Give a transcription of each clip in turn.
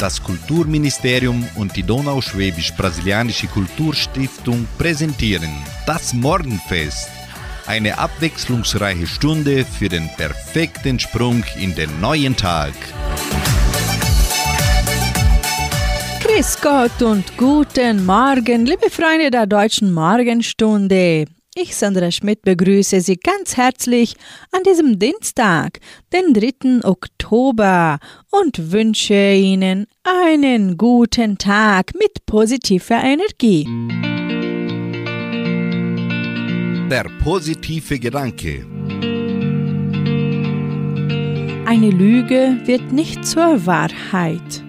Das Kulturministerium und die Donauschwäbisch-Brasilianische Kulturstiftung präsentieren das Morgenfest. Eine abwechslungsreiche Stunde für den perfekten Sprung in den neuen Tag. Grüß Gott und guten Morgen, liebe Freunde der deutschen Morgenstunde. Ich, Sandra Schmidt, begrüße Sie ganz herzlich an diesem Dienstag, den 3. Oktober, und wünsche Ihnen einen guten Tag mit positiver Energie. Der positive Gedanke. Eine Lüge wird nicht zur Wahrheit.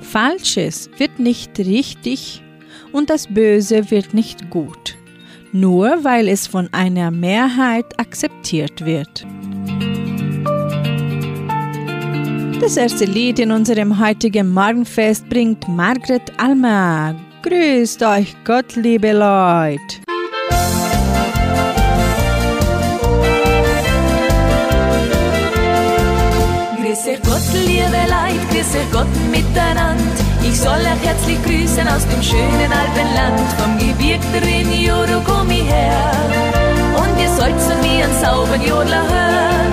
Falsches wird nicht richtig und das Böse wird nicht gut nur weil es von einer Mehrheit akzeptiert wird. Das erste Lied in unserem heutigen Morgenfest bringt Margret Almer. Grüßt euch Gott, liebe Leute! Grüß euch Gott, liebe Leute, grüß euch Gott miteinander. Ich soll euch herzlich grüßen aus dem schönen Alpenland. Vom Gebirg der Juro komm ich her. Und ihr sollt zu mir einen sauberen Jodler hören.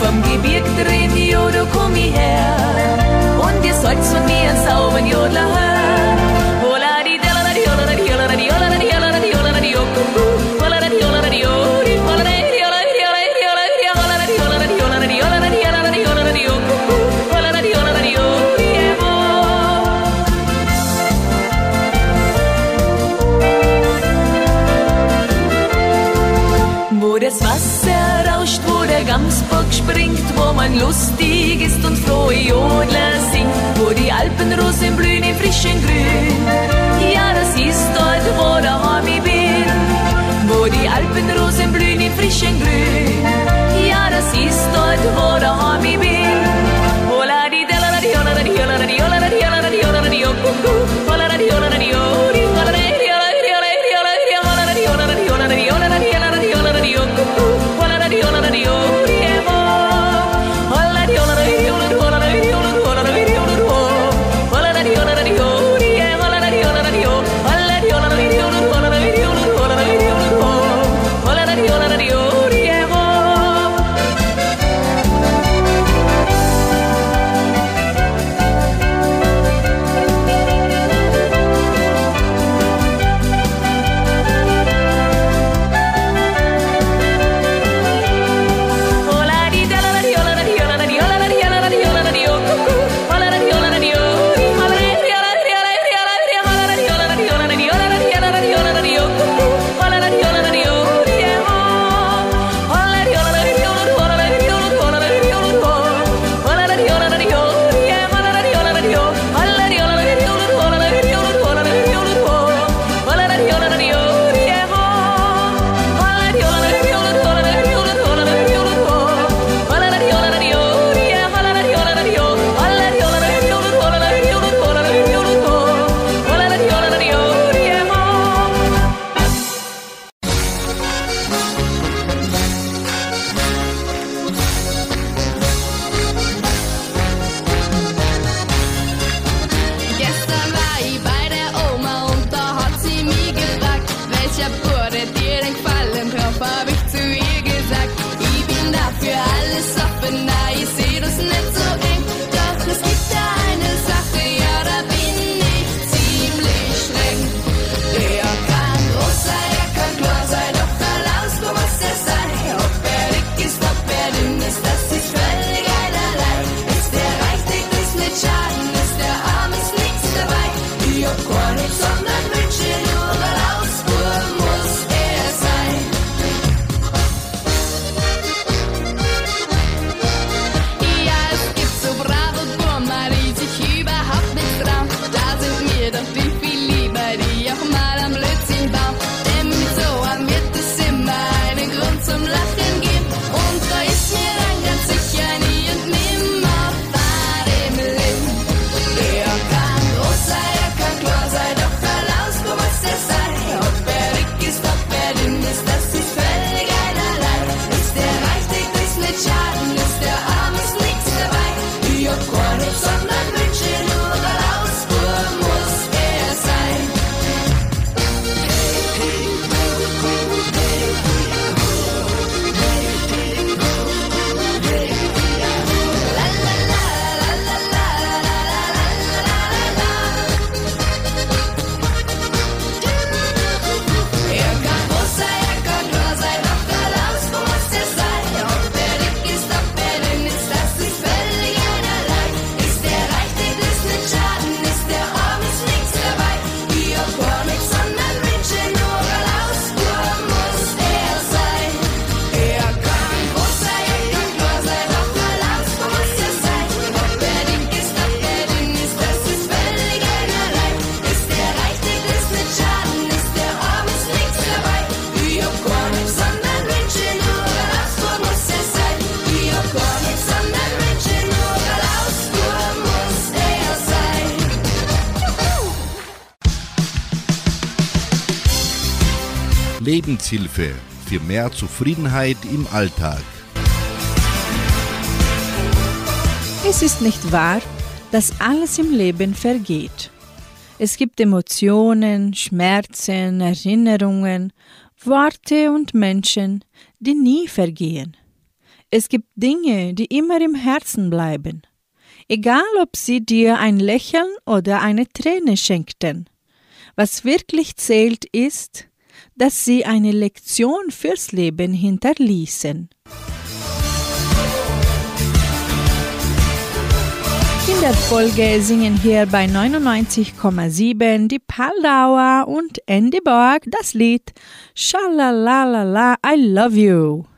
Vom Gebirg der Juro komm ich her. Und ihr sollt zu mir einen sauberen Jodler hören. Springt, wo man lustig ist und frohe Jodler singt, wo die Alpenrosen blühen im frischen Grün. Ja, das ist dort, wo daheim ich bin, wo die Alpenrosen blühen im frischen Grün. Ja, das ist dort, wo daheim ich bin. Lebenshilfe für mehr Zufriedenheit im Alltag. Es ist nicht wahr, dass alles im Leben vergeht. Es gibt Emotionen, Schmerzen, Erinnerungen, Worte und Menschen, die nie vergehen. Es gibt Dinge, die immer im Herzen bleiben, egal ob sie dir ein Lächeln oder eine Träne schenkten. Was wirklich zählt ist, dass sie eine Lektion fürs Leben hinterließen. In der Folge singen hier bei 99,7 die Paldauer und Andy Borg das Lied Schalalalala, I Love You.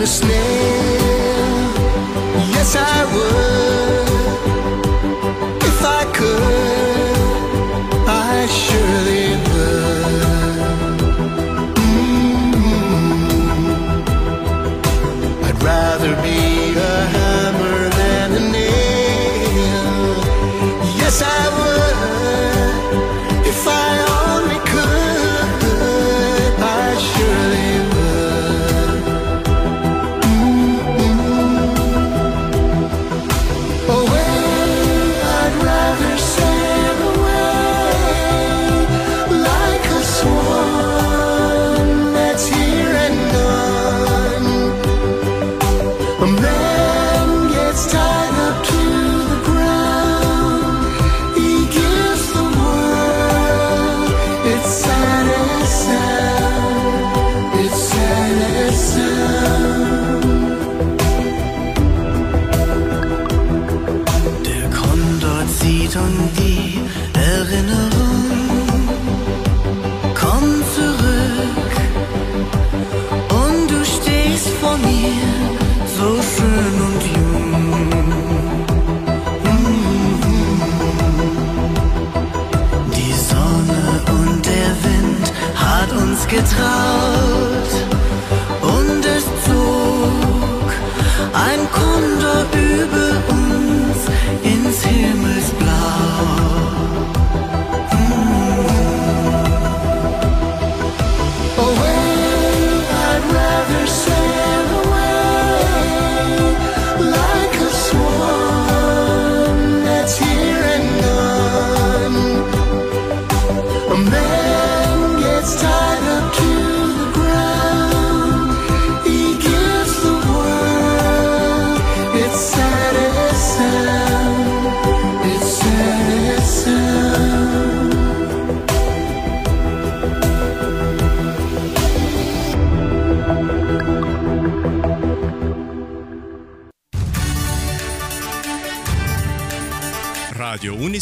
understand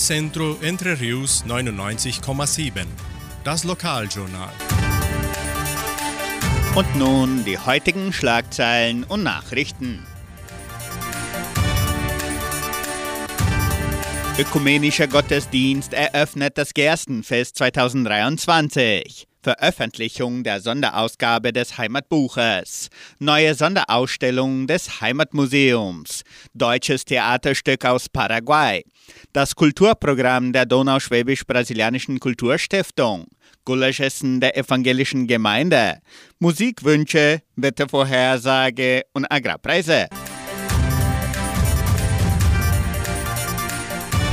Unicentro Entre Rius 99,7. Das Lokaljournal. Und nun die heutigen Schlagzeilen und Nachrichten. Ökumenischer Gottesdienst eröffnet das Gerstenfest 2023. Veröffentlichung der Sonderausgabe des Heimatbuches. Neue Sonderausstellung des Heimatmuseums. Deutsches Theaterstück aus Paraguay. Das Kulturprogramm der Donauschwäbisch-Brasilianischen Kulturstiftung. Gulaschessen der evangelischen Gemeinde. Musikwünsche, Wettervorhersage und Agrarpreise.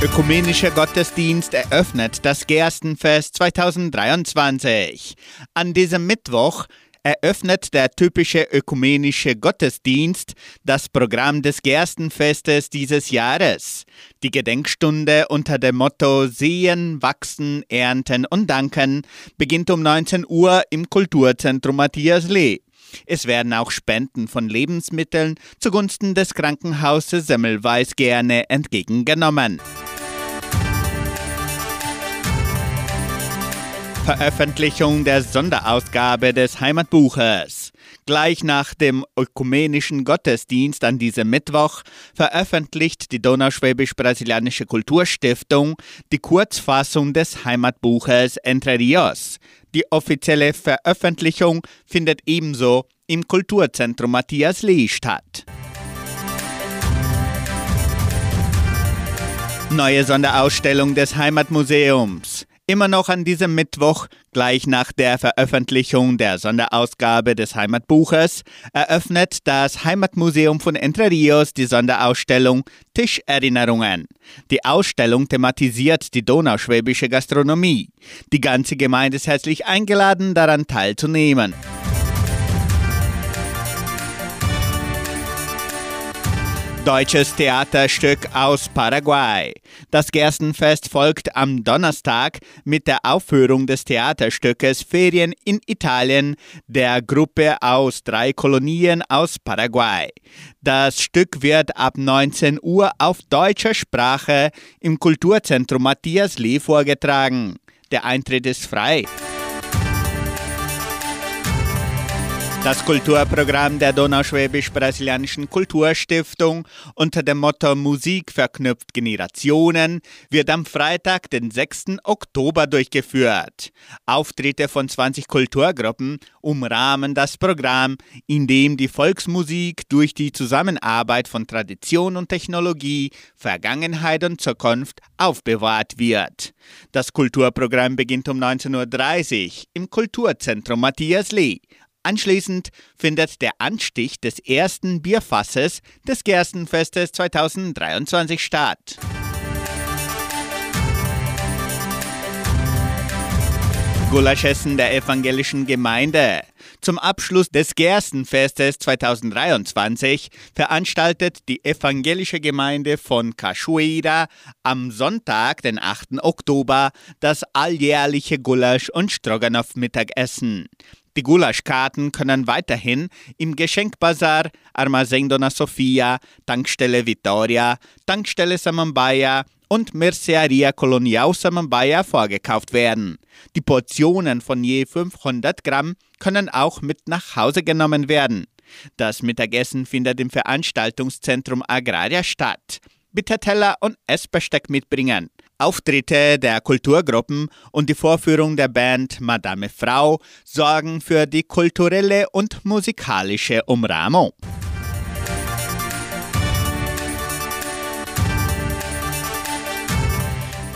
Ökumenischer Gottesdienst eröffnet das Gerstenfest 2023. An diesem Mittwoch eröffnet der typische ökumenische Gottesdienst das Programm des Gerstenfestes dieses Jahres. Die Gedenkstunde unter dem Motto Sehen, Wachsen, Ernten und Danken beginnt um 19 Uhr im Kulturzentrum Matthias Lee. Es werden auch Spenden von Lebensmitteln zugunsten des Krankenhauses Semmelweis gerne entgegengenommen. Veröffentlichung der Sonderausgabe des Heimatbuches. Gleich nach dem ökumenischen Gottesdienst an diesem Mittwoch veröffentlicht die Donauschwäbisch-Brasilianische Kulturstiftung die Kurzfassung des Heimatbuches Entre Rios. Die offizielle Veröffentlichung findet ebenso im Kulturzentrum Matthias Lee statt. Neue Sonderausstellung des Heimatmuseums. Immer noch an diesem Mittwoch, gleich nach der Veröffentlichung der Sonderausgabe des Heimatbuches, eröffnet das Heimatmuseum von Entre Rios die Sonderausstellung Tischerinnerungen. Die Ausstellung thematisiert die donauschwäbische Gastronomie. Die ganze Gemeinde ist herzlich eingeladen, daran teilzunehmen. Deutsches Theaterstück aus Paraguay. Das Gerstenfest folgt am Donnerstag mit der Aufführung des Theaterstückes Ferien in Italien der Gruppe aus drei Kolonien aus Paraguay. Das Stück wird ab 19 Uhr auf deutscher Sprache im Kulturzentrum Matthias Lee vorgetragen. Der Eintritt ist frei. Das Kulturprogramm der Donauschwäbisch-Brasilianischen Kulturstiftung unter dem Motto Musik verknüpft Generationen wird am Freitag, den 6. Oktober durchgeführt. Auftritte von 20 Kulturgruppen umrahmen das Programm, in dem die Volksmusik durch die Zusammenarbeit von Tradition und Technologie, Vergangenheit und Zukunft aufbewahrt wird. Das Kulturprogramm beginnt um 19.30 Uhr im Kulturzentrum Matthias Lee. Anschließend findet der Anstich des ersten Bierfasses des Gerstenfestes 2023 statt. Gulaschessen der evangelischen Gemeinde. Zum Abschluss des Gerstenfestes 2023 veranstaltet die evangelische Gemeinde von Cachoeira am Sonntag, den 8. Oktober, das alljährliche Gulasch- und Stroganoff-Mittagessen. Die Gulaschkarten können weiterhin im Geschenkbazar Armazém Dona Sofia, Tankstelle Vitoria, Tankstelle Samambaia und Merceria Colonial Samambaia vorgekauft werden. Die Portionen von je 500 Gramm können auch mit nach Hause genommen werden. Das Mittagessen findet im Veranstaltungszentrum Agraria statt. Bitte Teller und Essbesteck mitbringen. Auftritte der Kulturgruppen und die Vorführung der Band Madame Frau sorgen für die kulturelle und musikalische Umrahmung.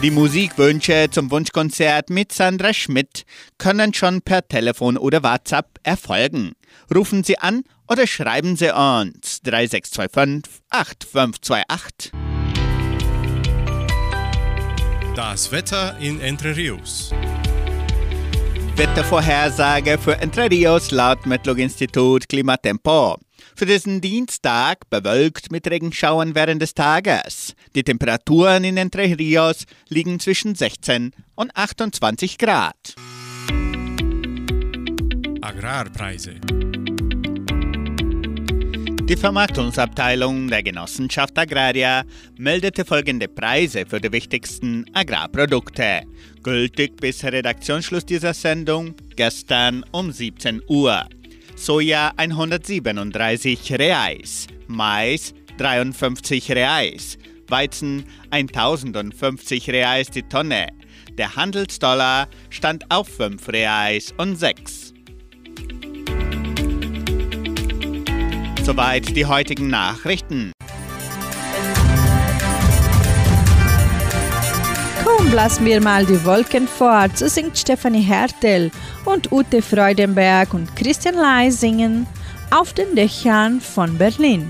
Die Musikwünsche zum Wunschkonzert mit Sandra Schmidt können schon per Telefon oder WhatsApp erfolgen. Rufen Sie an oder schreiben Sie uns 3625 8528. Das Wetter in Entre Rios. Wettervorhersage für Entre Rios laut Metlog-Institut Klimatempo. Für diesen Dienstag bewölkt mit Regenschauern während des Tages. Die Temperaturen in Entre Rios liegen zwischen 16 und 28 Grad. Agrarpreise. Die Vermarktungsabteilung der Genossenschaft Agraria meldete folgende Preise für die wichtigsten Agrarprodukte. Gültig bis Redaktionsschluss dieser Sendung gestern um 17 Uhr. Soja 137 Reais, Mais 53 Reais, Weizen 1050 Reais die Tonne. Der Handelsdollar stand auf 5 Reais und 6. Soweit die heutigen Nachrichten. Komm, lass mir mal die Wolken fort, so singt Stefanie Hertel und Ute Freudenberg und Christian Lai singen auf den Dächern von Berlin.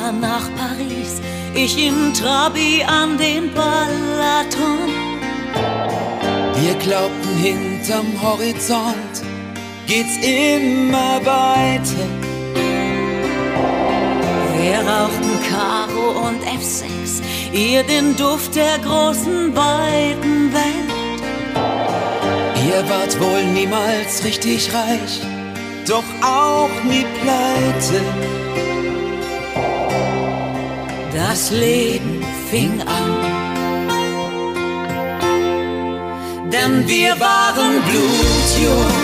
Käfer nach Paris, ich im Trabi an den Balaton. Wir glaubten hinterm Horizont geht's immer weiter. Wir rauchten Karo und F6, ihr den Duft der großen, weiten Welt. Ihr wart wohl niemals richtig reich, doch auch nie pleite. Das Leben fing an. Denn wir waren blutjung,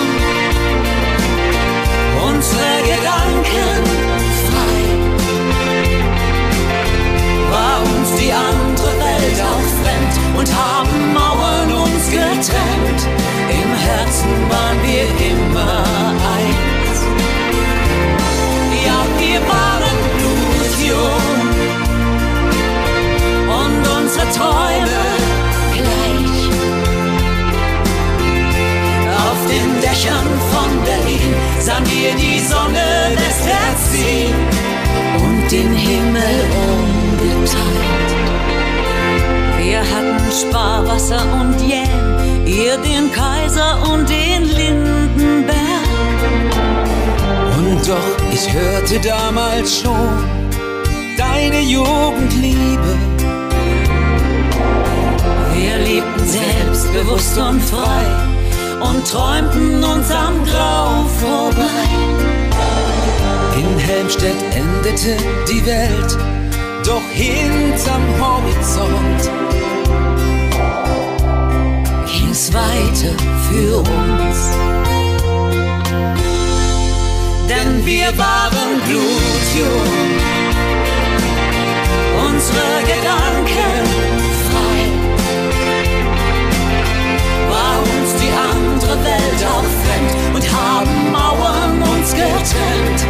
unsere Gedanken frei. War uns die andere Welt auch fremd und haben Mauern uns getrennt. Im Herzen waren wir immer eins. Ja, wir waren blutjung Träume gleich. Auf den Dächern von Berlin sahen wir die Sonne westwärts ziehen und den Himmel umgeteilt. Wir hatten Sparwasser und Jäm, ihr den Kaiser und den Lindenberg. Und doch, ich hörte damals schon deine Jugendliebe. Lebten selbstbewusst und frei und träumten uns am Grau vorbei. In Helmstedt endete die Welt, doch hinterm Horizont ging's weiter für uns. Denn wir waren blutjung, unsere Gedanken getrennt.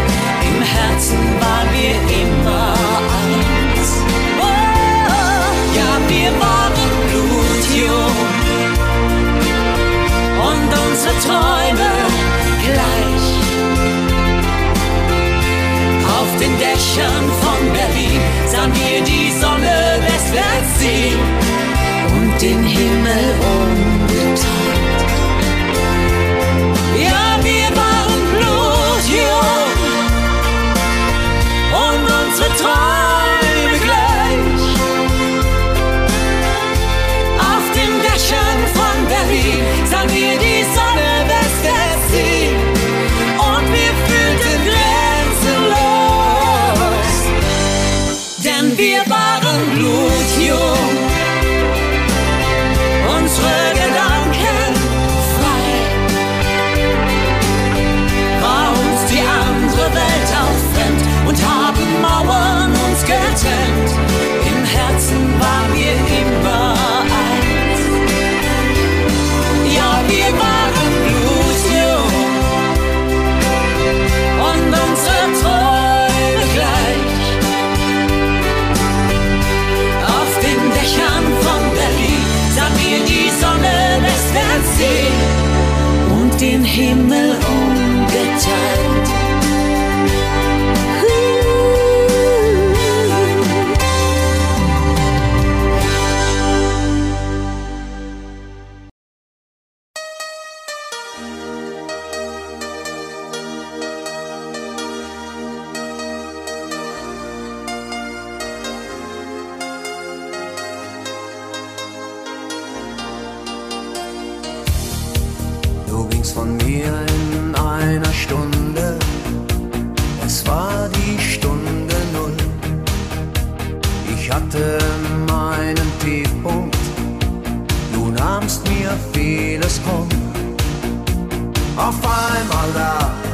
Im Herzen waren wir immer Himmel umgeteilt. Gingst von mir in einer Stunde, es war die Stunde null. Ich hatte meinen Tiefpunkt, du nahmst mir vieles krumm. Auf einmal da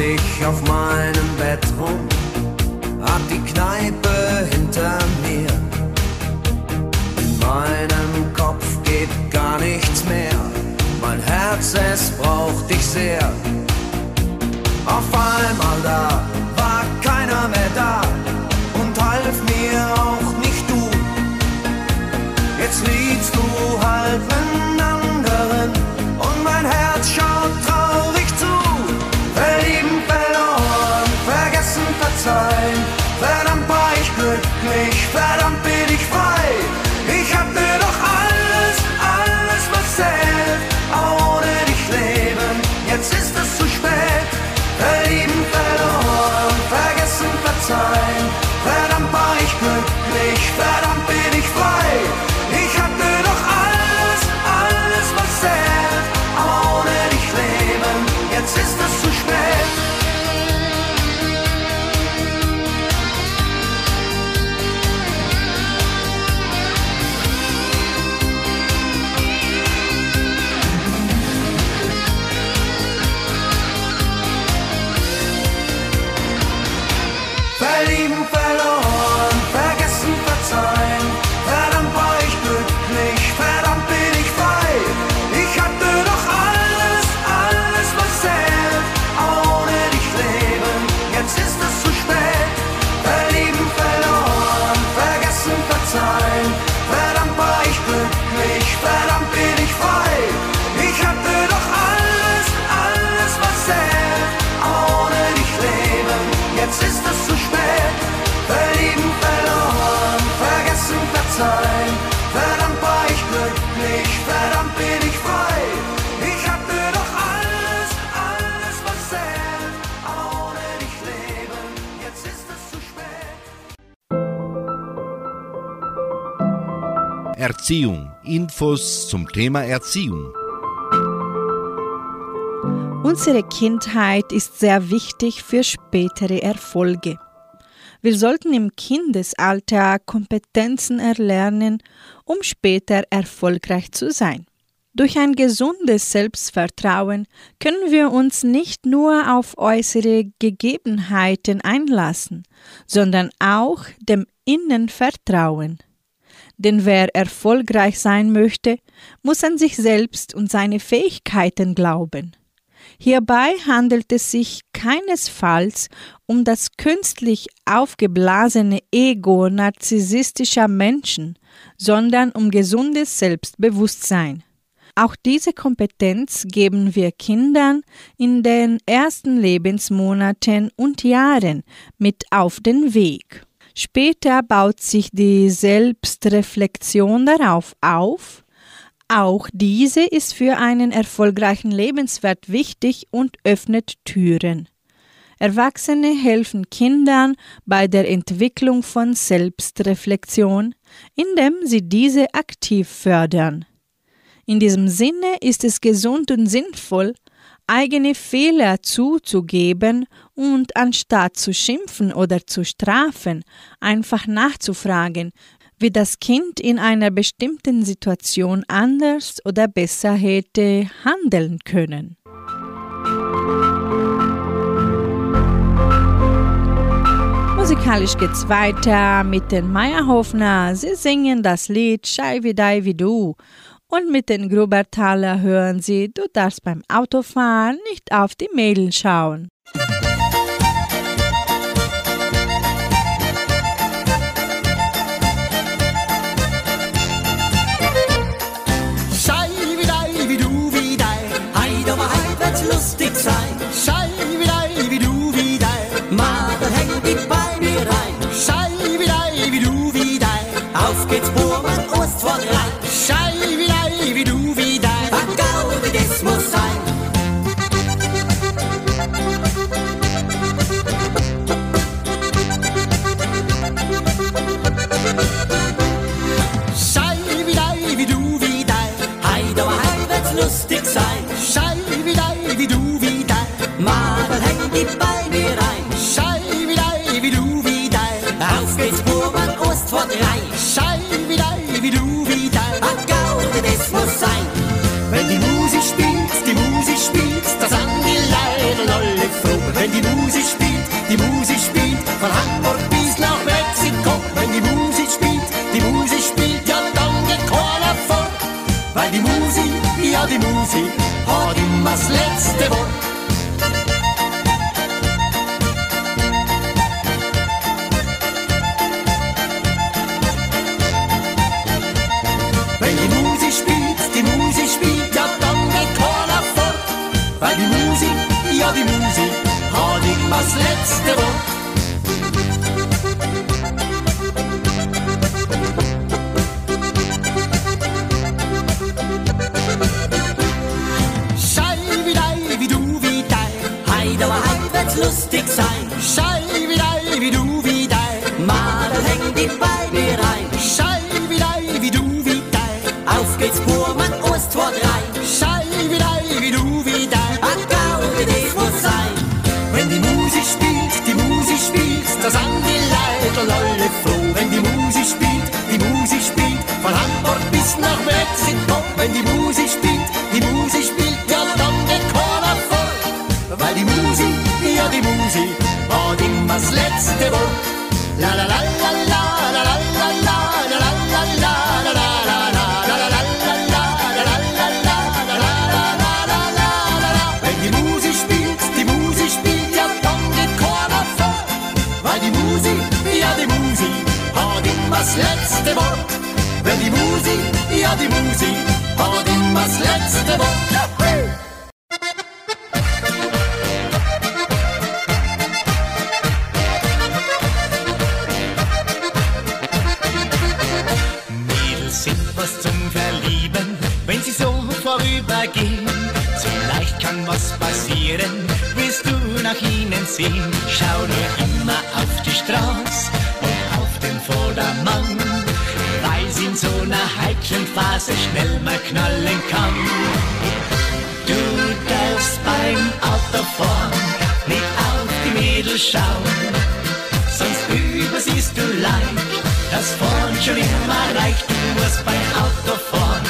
sitze ich auf meinem Erziehung. Infos zum Thema Erziehung. Unsere Kindheit ist sehr wichtig für spätere Erfolge. Wir sollten im Kindesalter Kompetenzen erlernen, um später erfolgreich zu sein. Durch ein gesundes Selbstvertrauen können wir uns nicht nur auf äußere Gegebenheiten einlassen, sondern auch dem Innen vertrauen. Denn wer erfolgreich sein möchte, muss an sich selbst und seine Fähigkeiten glauben. Hierbei handelt es sich keinesfalls um das künstlich aufgeblasene Ego narzisstischer Menschen, sondern um gesundes Selbstbewusstsein. Auch diese Kompetenz geben wir Kindern in den ersten Lebensmonaten und Jahren mit auf den Weg. Später baut sich die Selbstreflexion darauf auf, auch diese ist für einen erfolgreichen Lebenswert wichtig und öffnet Türen. Erwachsene helfen Kindern bei der Entwicklung von Selbstreflexion, indem sie diese aktiv fördern. In diesem Sinne ist es gesund und sinnvoll, eigene Fehler zuzugeben und anstatt zu schimpfen oder zu strafen, einfach nachzufragen, wie das Kind in einer bestimmten Situation anders oder besser hätte handeln können. Musikalisch geht's weiter mit den Meierhofner. Sie singen das Lied Schei wie dei wie du. Und mit den Grubertaler hören sie, du darfst beim Autofahren nicht auf die Mädel schauen. Lustig sein. Schei das letzte Wort. Wenn die Musi spielt, die Musi spielt, ja dann geht keiner fort. Weil die Musi, ja die Musi, hat immer das letzte Wort. Letzte Wort. Wenn die Musik, ja die Musik, hat immer das letzte Wort. Mädels sind was zum Verlieben, wenn sie so vorübergehen. So kann was passieren, willst du nach ihnen sehen. Schau nur immer auf die Straße Phase schnell mal knallen kann. Du darfst beim Autofahren nicht auf die Mädels schauen, sonst übersiehst du leicht, das vorn schon immer reicht. Du musst beim Autofahren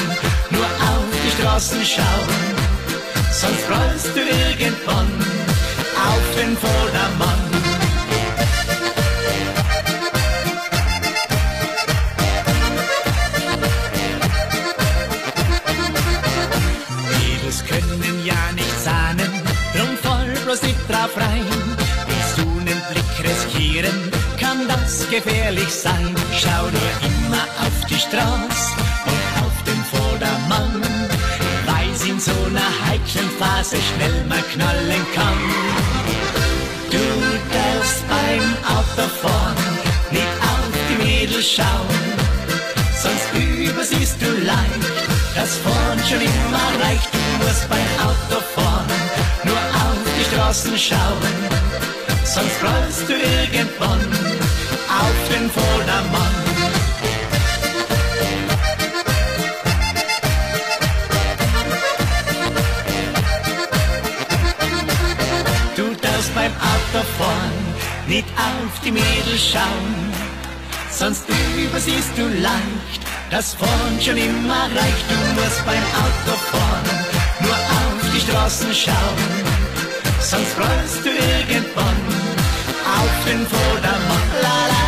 nur auf die Straßen schauen, sonst rollst du irgendwann auf den Vordermann. Drauf rein. Willst du einen Blick riskieren, kann das gefährlich sein. Schau nur immer auf die Straße und auf den Vordermann, weil sie in so einer heiklen Phase schnell mal knallen kann. Du darfst beim Autofahren nicht auf die Mädels schauen, sonst übersiehst du leicht, das vorn schon immer reicht. Du musst beim Autofahren die Straßen schauen, sonst rollst du irgendwann auf den Vordermann. Du darfst beim Autofahren nicht auf die Mädels schauen, sonst übersiehst du leicht, das vorn schon immer reicht. Du musst beim Autofahren nur auf die Straßen schauen, sonst rollst du irgendwann auf den Vordermann.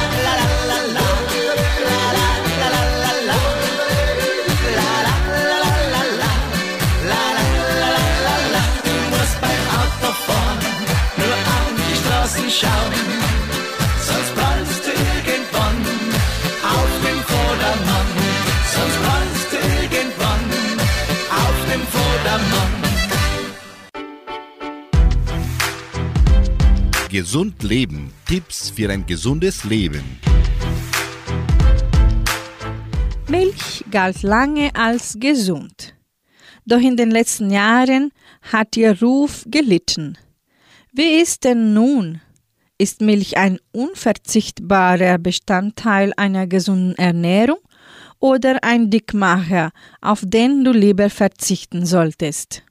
Gesund Leben. Tipps für ein gesundes Leben. Milch galt lange als gesund. Doch in den letzten Jahren hat ihr Ruf gelitten. Wie ist denn nun? Ist Milch ein unverzichtbarer Bestandteil einer gesunden Ernährung oder ein Dickmacher, auf den du lieber verzichten solltest?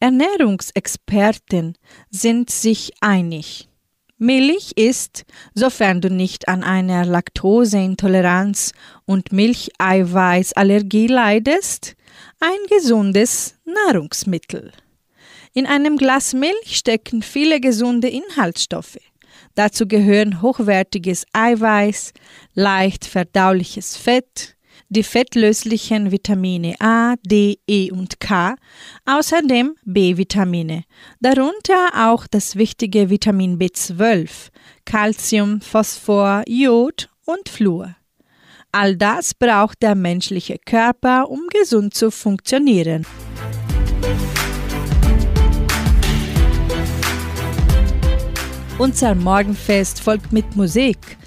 Ernährungsexperten sind sich einig. Milch ist, sofern du nicht an einer Laktoseintoleranz und Milcheiweißallergie leidest, ein gesundes Nahrungsmittel. In einem Glas Milch stecken viele gesunde Inhaltsstoffe. Dazu gehören hochwertiges Eiweiß, leicht verdauliches Fett, die fettlöslichen Vitamine A, D, E und K, außerdem B-Vitamine, darunter auch das wichtige Vitamin B12, Calcium, Phosphor, Jod und Fluor. All das braucht der menschliche Körper, um gesund zu funktionieren. Unser Morgenfest folgt mit Musik.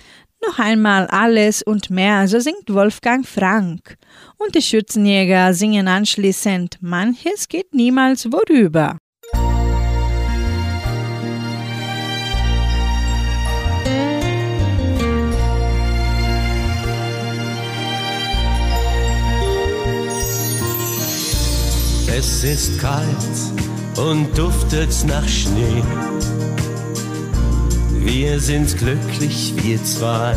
Noch einmal alles und mehr, so singt Wolfgang Frank. Und die Schützenjäger singen anschließend Manches geht niemals worüber. Es ist kalt und duftet nach Schnee. Wir sind glücklich, wir zwei.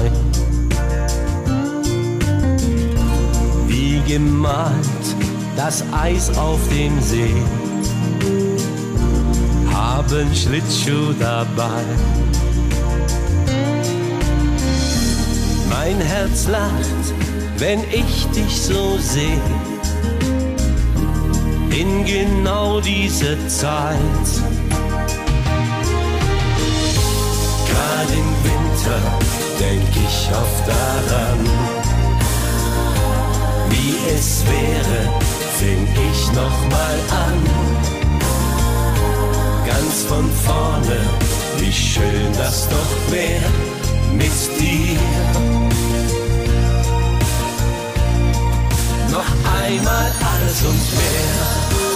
Wie gemalt das Eis auf dem See. Haben Schlittschuh dabei. Mein Herz lacht, wenn ich dich so sehe in genau diese Zeit. Gerade im Winter denk ich oft daran, wie es wäre, fing ich noch mal an. Ganz von vorne, wie schön das doch wäre mit dir. Noch einmal alles und mehr.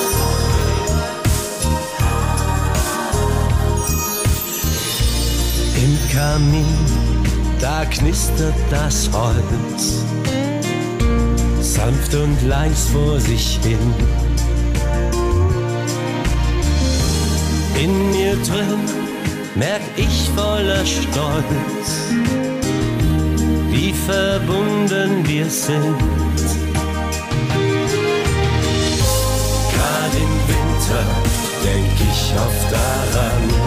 Kamin, da knistert das Holz, sanft und leis vor sich hin. In mir drin merk ich voller Stolz, wie verbunden wir sind. Gerade im Winter denk ich oft daran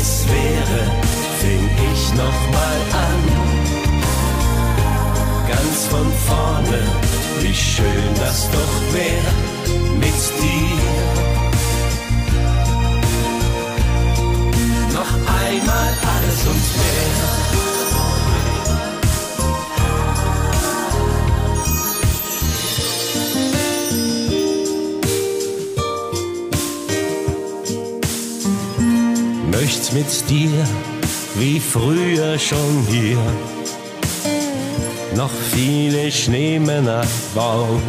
es wäre, fing ich noch mal an. Ganz von vorne, wie schön das doch wäre mit dir. Noch einmal alles und mehr. Möcht mit dir wie früher schon hier noch viele Schneemänner bauen.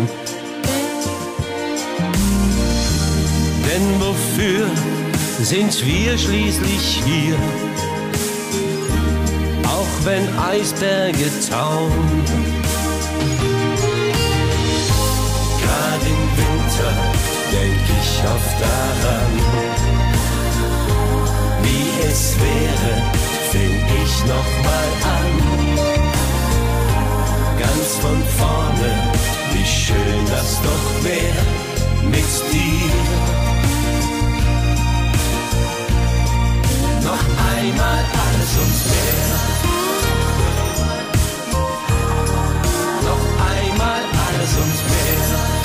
Denn wofür sind wir schließlich hier? Auch wenn Eisberge tauen. Gerade im Winter denk ich oft daran es wäre, fing ich noch mal an. Ganz von vorne, wie schön das doch wäre mit dir. Noch einmal alles und mehr. Noch einmal alles und mehr.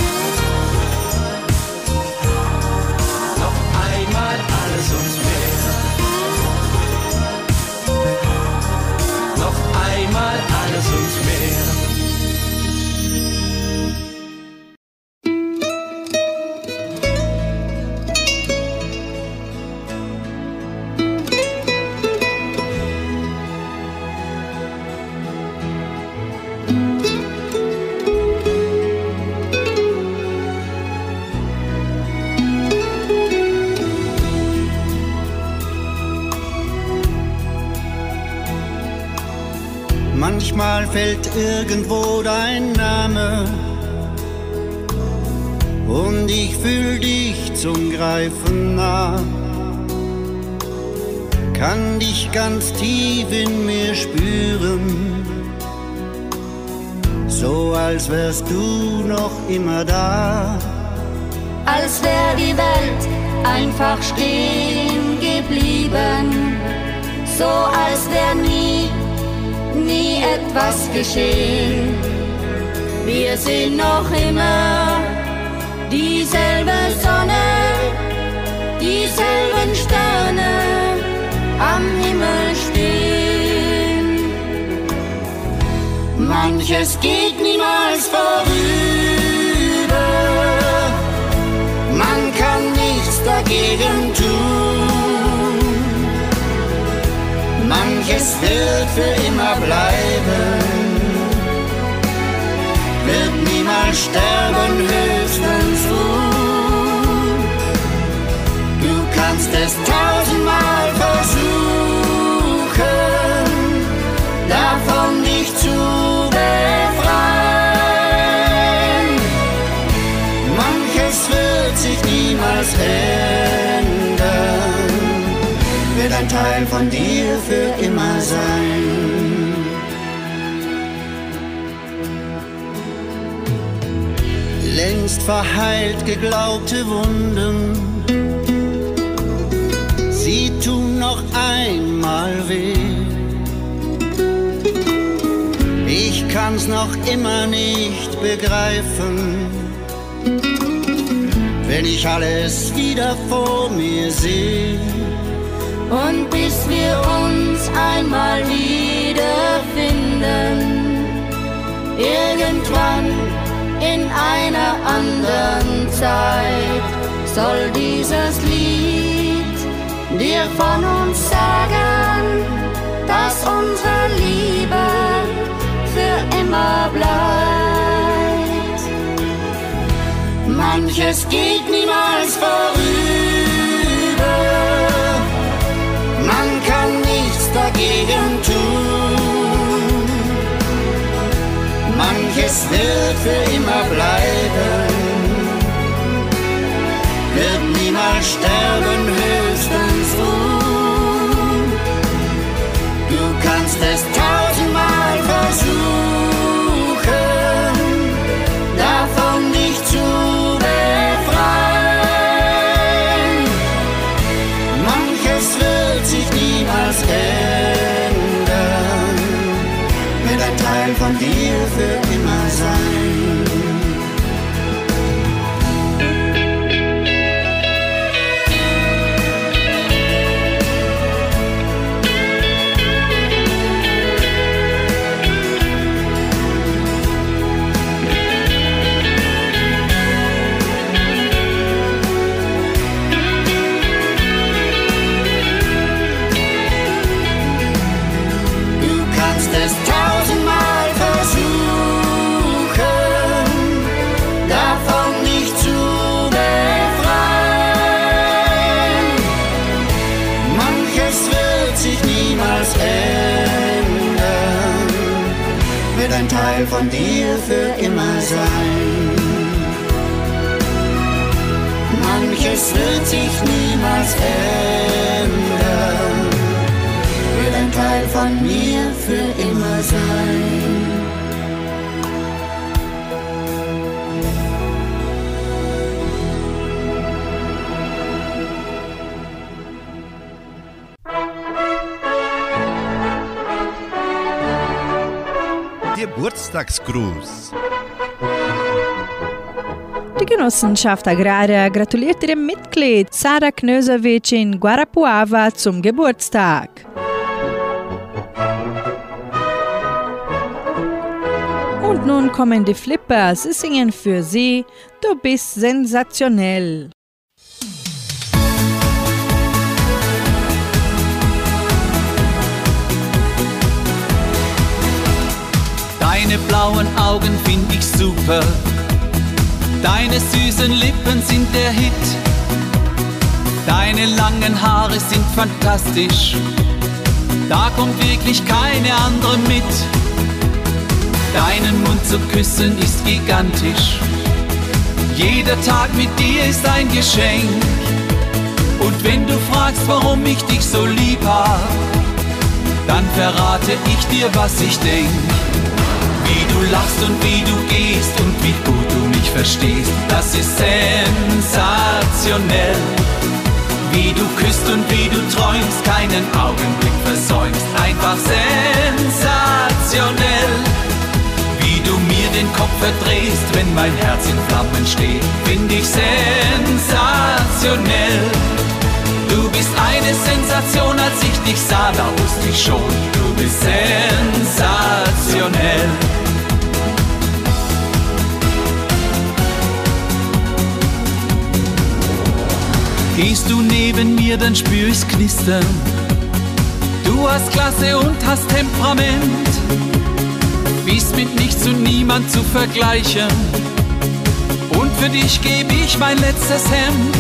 Fällt irgendwo dein Name und ich fühl dich zum Greifen nah. Kann dich ganz tief in mir spüren, so als wärst du noch immer da. Als wär die Welt einfach stehen geblieben, so als wär nie nie etwas geschehen. Wir sehen noch immer dieselbe Sonne, dieselben Sterne am Himmel stehen. Manches geht niemals vorüber, man kann nichts dagegen tun. Manches wird für immer bleiben, wird niemals sterben, höchstens ruhen. Du kannst es tausendmal versuchen, davon dich zu befreien. Manches wird sich niemals ändern, wird ein Teil von dir für immer sein. längst verheilt geglaubte Wunden. Sie tun noch einmal weh. Ich kann's noch immer nicht begreifen, wenn ich alles wieder vor mir sehe. Und bis wir uns einmal wiederfinden, irgendwann in einer anderen Zeit, soll dieses Lied dir von uns sagen, dass unsere Liebe für immer bleibt. Manches geht niemals vorüber, dagegen tun. Manches wird für immer bleiben, wird niemals sterben, höchstens ruhen. Du kannst es es tausendmal versuchen, davon dich zu befreien. Manches wird sich niemals ändern, wird ein Teil von dir für immer sein. Manches wird sich niemals ändern von mir für immer sein. Geburtstagsgruß. Die Genossenschaft Agraria gratuliert ihrem Mitglied Sarah Knösowitsch in Guarapuava zum Geburtstag. Nun kommen die Flippers, sie singen für sie Du bist sensationell. Deine blauen Augen find ich super. Deine süßen Lippen sind der Hit. Deine langen Haare sind fantastisch. Da kommt wirklich keine andere mit. Deinen Mund zu küssen ist gigantisch. Jeder Tag mit dir ist ein Geschenk. Und wenn du fragst, warum ich dich so lieb hab, dann verrate ich dir, was ich denk. Wie du lachst und wie du gehst und wie gut du mich verstehst, das ist sensationell. Wie du küsst und wie du träumst, keinen Augenblick versäumst, einfach sensationell. Du mir den Kopf verdrehst, wenn mein Herz in Flammen steht, find ich sensationell. Du bist eine Sensation, als ich dich sah, da wusste ich schon, du bist sensationell. Gehst du neben mir, dann spür ich's knistern. Du hast Klasse und hast Temperament. Bist mit nichts und niemand zu vergleichen. Und für dich gebe ich mein letztes Hemd.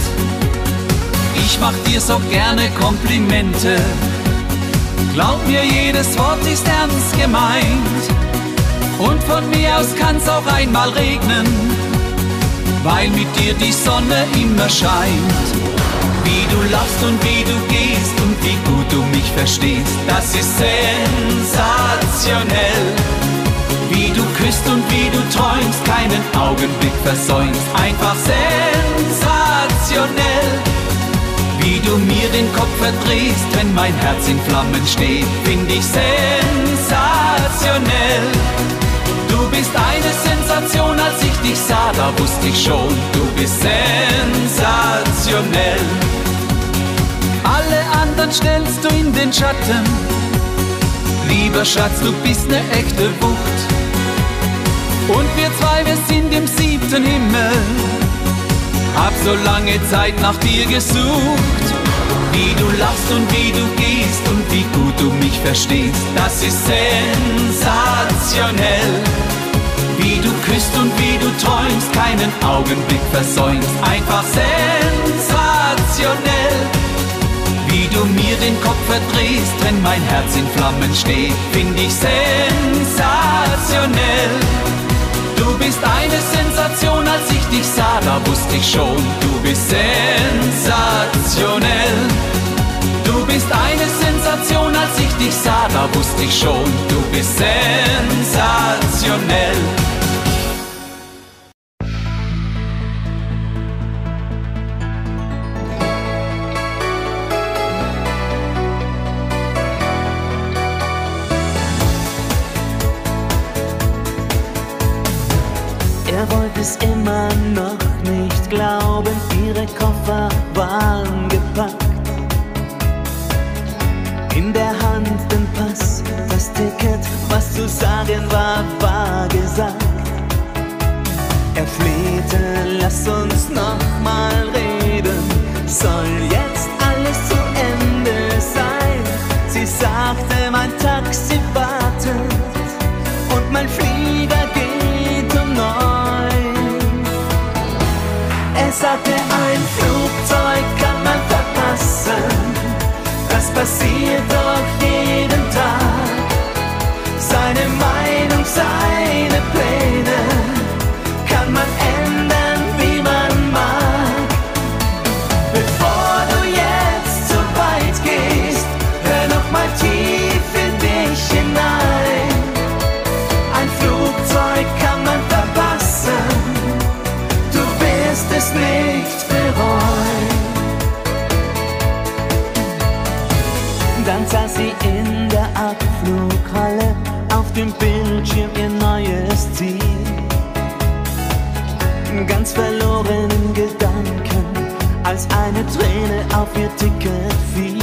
Ich mach dir so gerne Komplimente. Glaub mir, jedes Wort ist ernst gemeint. Und von mir aus kann's auch einmal regnen, weil mit dir die Sonne immer scheint. Wie du lachst und wie du gehst und wie gut du mich verstehst, das ist sensationell. Wie du küsst und wie du träumst, keinen Augenblick versäumst, einfach sensationell. Wie du mir den Kopf verdrehst, wenn mein Herz in Flammen steht, find ich sensationell. Du bist eine Sensation, als ich dich sah, da wusste ich schon, du bist sensationell. Alle anderen stellst du in den Schatten. Lieber Schatz, du bist ne echte Wucht. Und wir zwei, wir sind im siebten Himmel. Hab so lange Zeit nach dir gesucht. Wie du lachst und wie du gehst und wie gut du mich verstehst, das ist sensationell. Wie du küsst und wie du träumst, keinen Augenblick versäumst, einfach sensationell. Wie du mir den Kopf verdrehst, wenn mein Herz in Flammen steht, find ich sensationell. Du bist eine Sensation, als ich dich sah, da wusste ich schon, du bist sensationell. Du bist eine Sensation, als ich dich sah, da wusste ich schon, du bist sensationell. Abflughalle auf dem Bildschirm ihr neues Ziel. Ganz verloren in Gedanken, als eine Träne auf ihr Ticket fiel.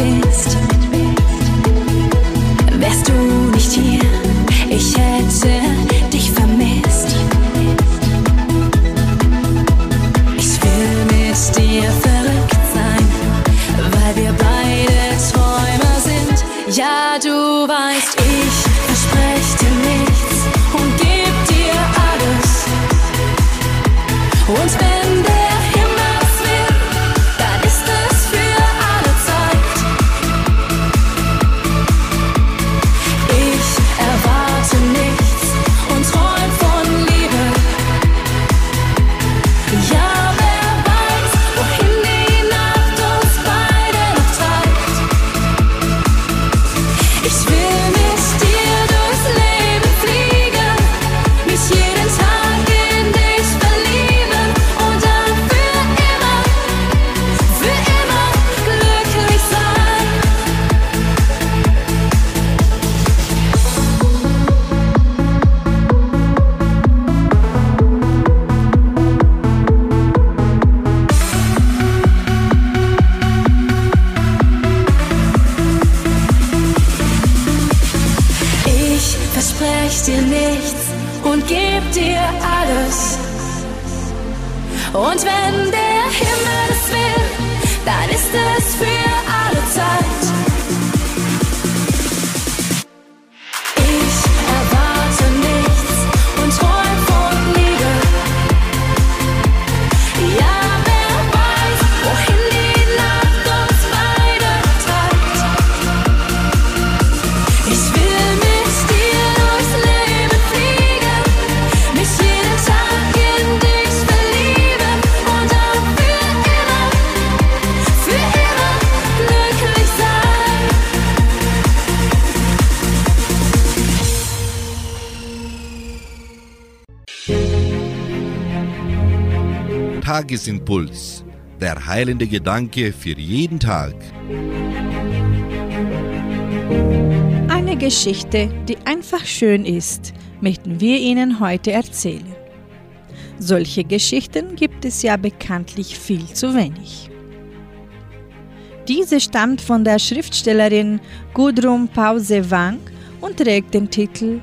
bist, wärst du nicht hier, ich hätte dich vermisst. Ich will mit dir verrückt sein, weil wir beide Träumer sind. Ja, du weißt, Tagesimpuls, der heilende Gedanke für jeden Tag. Eine Geschichte, die einfach schön ist, möchten wir Ihnen heute erzählen. Solche Geschichten gibt es ja bekanntlich viel zu wenig. Diese stammt von der Schriftstellerin Gudrun Pause-Wang und trägt den Titel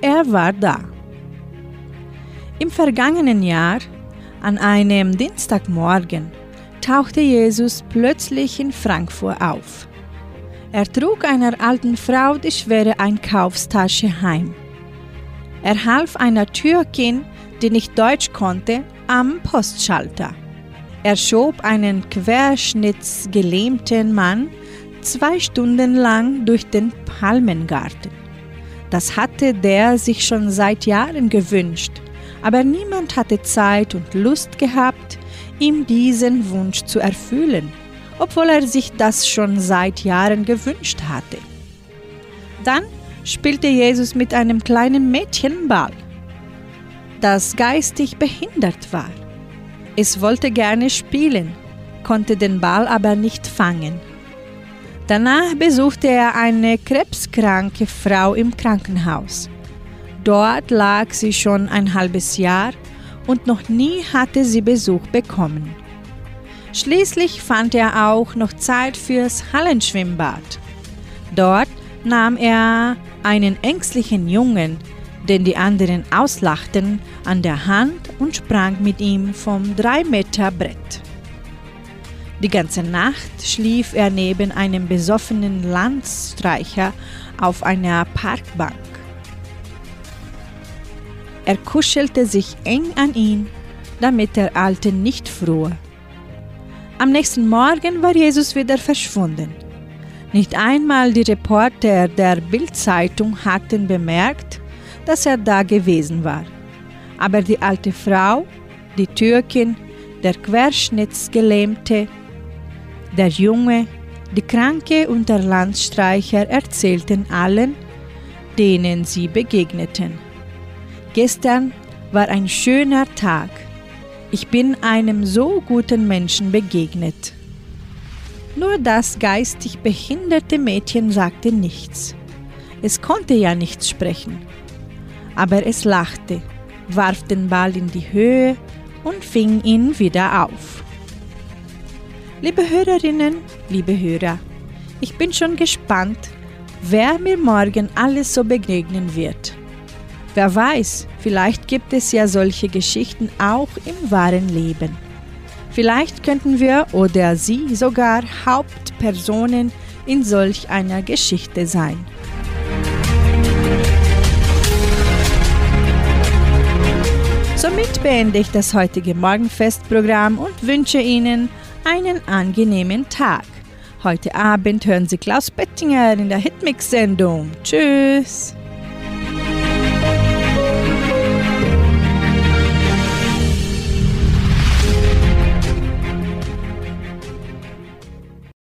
Er war da. Im vergangenen Jahr an einem Dienstagmorgen tauchte Jesus plötzlich in Frankfurt auf. Er trug einer alten Frau die schwere Einkaufstasche heim. Er half einer Türkin, die nicht Deutsch konnte, am Postschalter. Er schob einen querschnittsgelähmten Mann zwei Stunden lang durch den Palmengarten. Das hatte der sich schon seit Jahren gewünscht aber niemand hatte Zeit und Lust gehabt, ihm diesen Wunsch zu erfüllen, obwohl er sich das schon seit Jahren gewünscht hatte. Dann spielte Jesus mit einem kleinen Mädchen Ball, das geistig behindert war. Es wollte gerne spielen, konnte den Ball aber nicht fangen. Danach besuchte er eine krebskranke Frau im Krankenhaus. Dort lag sie schon ein halbes Jahr und noch nie hatte sie Besuch bekommen. Schließlich fand er auch noch Zeit fürs Hallenschwimmbad. Dort nahm er einen ängstlichen Jungen, den die anderen auslachten, an der Hand und sprang mit ihm vom 3-Meter-Brett. Die ganze Nacht schlief er neben einem besoffenen Landstreicher auf einer Parkbank. Er kuschelte sich eng an ihn, damit der Alte nicht fror. Am nächsten Morgen war Jesus wieder verschwunden. Nicht einmal die Reporter der Bildzeitung hatten bemerkt, dass er da gewesen war. Aber die alte Frau, die Türkin, der Querschnittsgelähmte, der Junge, die Kranke und der Landstreicher erzählten allen, denen sie begegneten. Gestern war ein schöner Tag. Ich bin einem so guten Menschen begegnet. Nur das geistig behinderte Mädchen sagte nichts. Es konnte ja nichts sprechen. Aber es lachte, warf den Ball in die Höhe und fing ihn wieder auf. Liebe Hörerinnen, liebe Hörer, ich bin schon gespannt, wer mir morgen alles so begegnen wird. Wer weiß, vielleicht gibt es ja solche Geschichten auch im wahren Leben. Vielleicht könnten wir oder Sie sogar Hauptpersonen in solch einer Geschichte sein. Somit beende ich das heutige Morgenfestprogramm und wünsche Ihnen einen angenehmen Tag. Heute Abend hören Sie Klaus Bettinger in der Hitmix-Sendung. Tschüss!